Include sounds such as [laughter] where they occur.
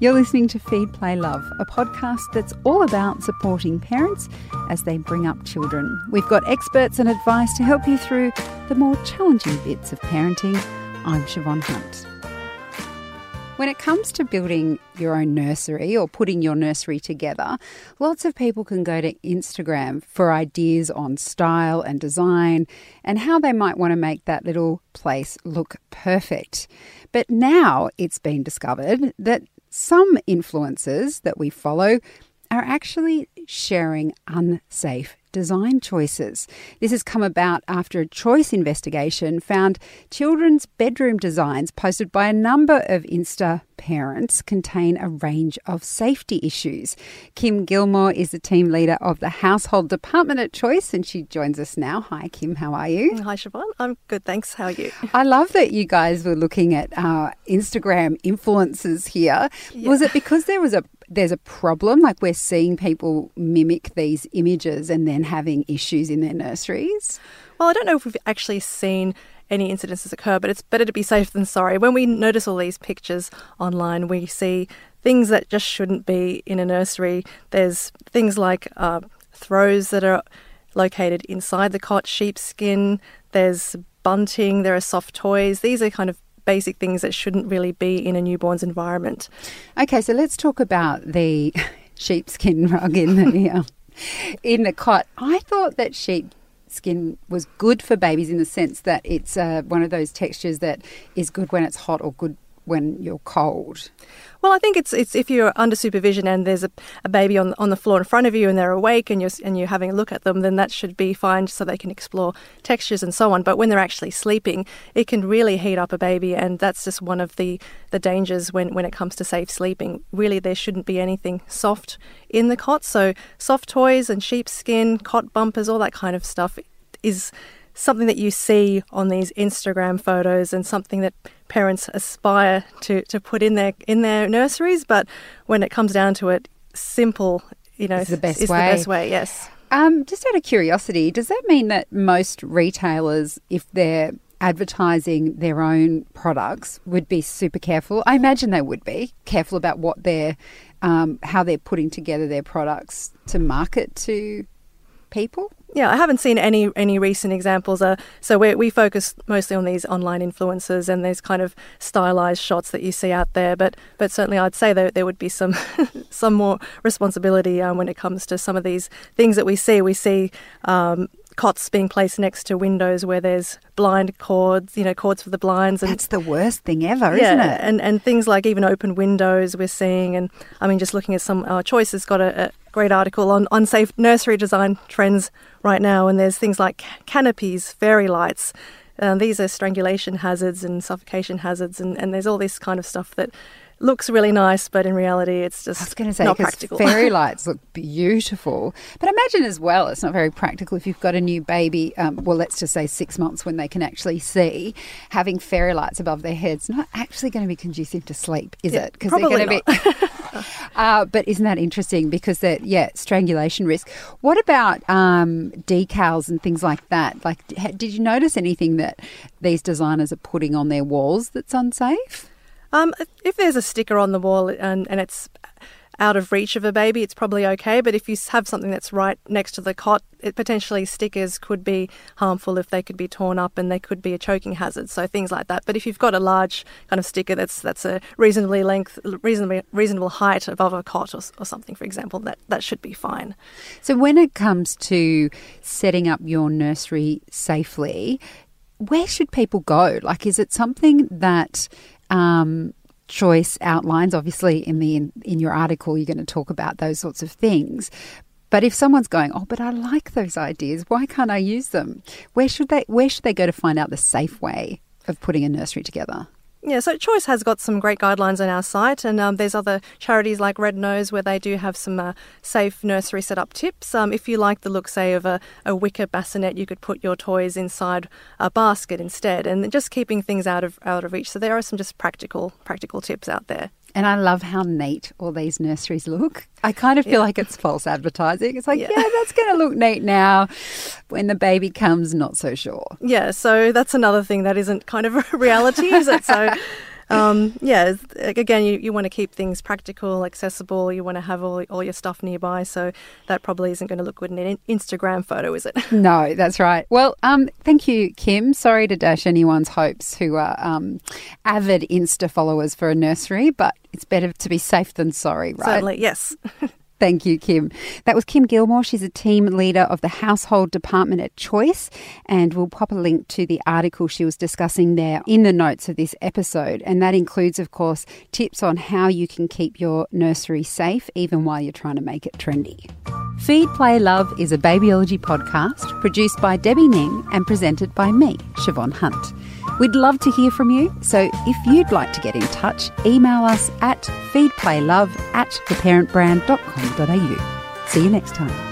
You're listening to Feed, Play, Love, a podcast that's all about supporting parents as they bring up children. We've got experts and advice to help you through the more challenging bits of parenting. I'm Siobhan Hunt. When it comes to building your own nursery or putting your nursery together, lots of people can go to Instagram for ideas on style and design and how they might want to make that little place look perfect. But now it's been discovered that some influencers that we follow are actually sharing unsafe design choices. This has come about after a choice investigation found children's bedroom designs posted by a number of Insta parents contain a range of safety issues. Kim Gilmore is the team leader of the household department at Choice and she joins us now. Hi Kim, how are you? Hi Siobhan, I'm good, thanks. How are you? I love that you guys were looking at uh, Instagram influencers here. Yeah. Was it because there was a there's a problem. Like we're seeing people mimic these images and then having issues in their nurseries. Well, I don't know if we've actually seen any incidences occur, but it's better to be safe than sorry. When we notice all these pictures online, we see things that just shouldn't be in a nursery. There's things like uh, throws that are located inside the cot, sheepskin, there's bunting, there are soft toys. These are kind of basic things that shouldn't really be in a newborn's environment. Okay, so let's talk about the [laughs] sheepskin [laughs] rug in the [laughs] uh, in the cot. I thought that sheepskin was good for babies in the sense that it's uh, one of those textures that is good when it's hot or good when you're cold. Well, I think it's it's if you're under supervision and there's a, a baby on on the floor in front of you and they're awake and you're and you're having a look at them, then that should be fine so they can explore textures and so on. But when they're actually sleeping, it can really heat up a baby, and that's just one of the the dangers when when it comes to safe sleeping. Really, there shouldn't be anything soft in the cot. So soft toys and sheepskin, cot bumpers, all that kind of stuff is something that you see on these Instagram photos and something that parents aspire to, to put in their in their nurseries. But when it comes down to it, simple, you know, is the best is way. the best way. Yes. Um, just out of curiosity, does that mean that most retailers, if they're advertising their own products, would be super careful? I imagine they would be careful about what they're, um, how they're putting together their products to market to people. Yeah, I haven't seen any any recent examples. Uh, so we we focus mostly on these online influencers and these kind of stylized shots that you see out there. But but certainly, I'd say that there would be some [laughs] some more responsibility um, when it comes to some of these things that we see. We see. Um, cots being placed next to windows where there's blind cords, you know, cords for the blinds. And, That's the worst thing ever, yeah, isn't it? And and things like even open windows we're seeing, and I mean, just looking at some uh, has got a great article on unsafe nursery design trends right now, and there's things like canopies, fairy lights. Um, these are strangulation hazards and suffocation hazards, and, and there's all this kind of stuff that looks really nice, but in reality, it's just I was going to say not practical. fairy [laughs] lights look beautiful, but imagine as well, it's not very practical if you've got a new baby. Um, well, let's just say six months when they can actually see, having fairy lights above their heads not actually going to be conducive to sleep, is yeah, it? Because they're going to be. [laughs] uh, but isn't that interesting? Because that yeah, strangulation risk. What about um, decals and things like that? Like, did you notice anything that these designers are putting on their walls that's unsafe? Um, if there's a sticker on the wall and, and it's out of reach of a baby, it's probably okay. But if you have something that's right next to the cot, it potentially stickers could be harmful if they could be torn up and they could be a choking hazard. So things like that. But if you've got a large kind of sticker that's that's a reasonably length, reasonably reasonable height above a cot or, or something, for example, that that should be fine. So when it comes to setting up your nursery safely, where should people go? Like, is it something that um, choice outlines. Obviously, in the in, in your article, you're going to talk about those sorts of things. But if someone's going, oh, but I like those ideas, why can't I use them? Where should they Where should they go to find out the safe way of putting a nursery together? Yeah, so Choice has got some great guidelines on our site, and um, there's other charities like Red Nose where they do have some uh, safe nursery setup tips. Um, if you like the look, say, of a, a wicker bassinet, you could put your toys inside a basket instead, and just keeping things out of out of reach. So there are some just practical practical tips out there. And I love how neat all these nurseries look. I kind of feel yeah. like it's false advertising. It's like, yeah, yeah that's going to look neat now. When the baby comes, not so sure. Yeah, so that's another thing that isn't kind of [laughs] a reality, is it? So [laughs] um, yeah, again, you, you want to keep things practical, accessible. You want to have all, all your stuff nearby. So that probably isn't going to look good in an Instagram photo, is it? [laughs] no, that's right. Well, um, thank you, Kim. Sorry to dash anyone's hopes who are um, avid Insta followers for a nursery, but it's better to be safe than sorry, right? Certainly, yes. [laughs] Thank you, Kim. That was Kim Gilmore. She's a team leader of the household department at Choice, and we'll pop a link to the article she was discussing there in the notes of this episode. And that includes, of course, tips on how you can keep your nursery safe even while you're trying to make it trendy. Feed, Play, Love is a babyology podcast produced by Debbie Ning and presented by me, Siobhan Hunt. We'd love to hear from you, so if you'd like to get in touch, email us at feedplaylove at theparentbrand.com.au. See you next time.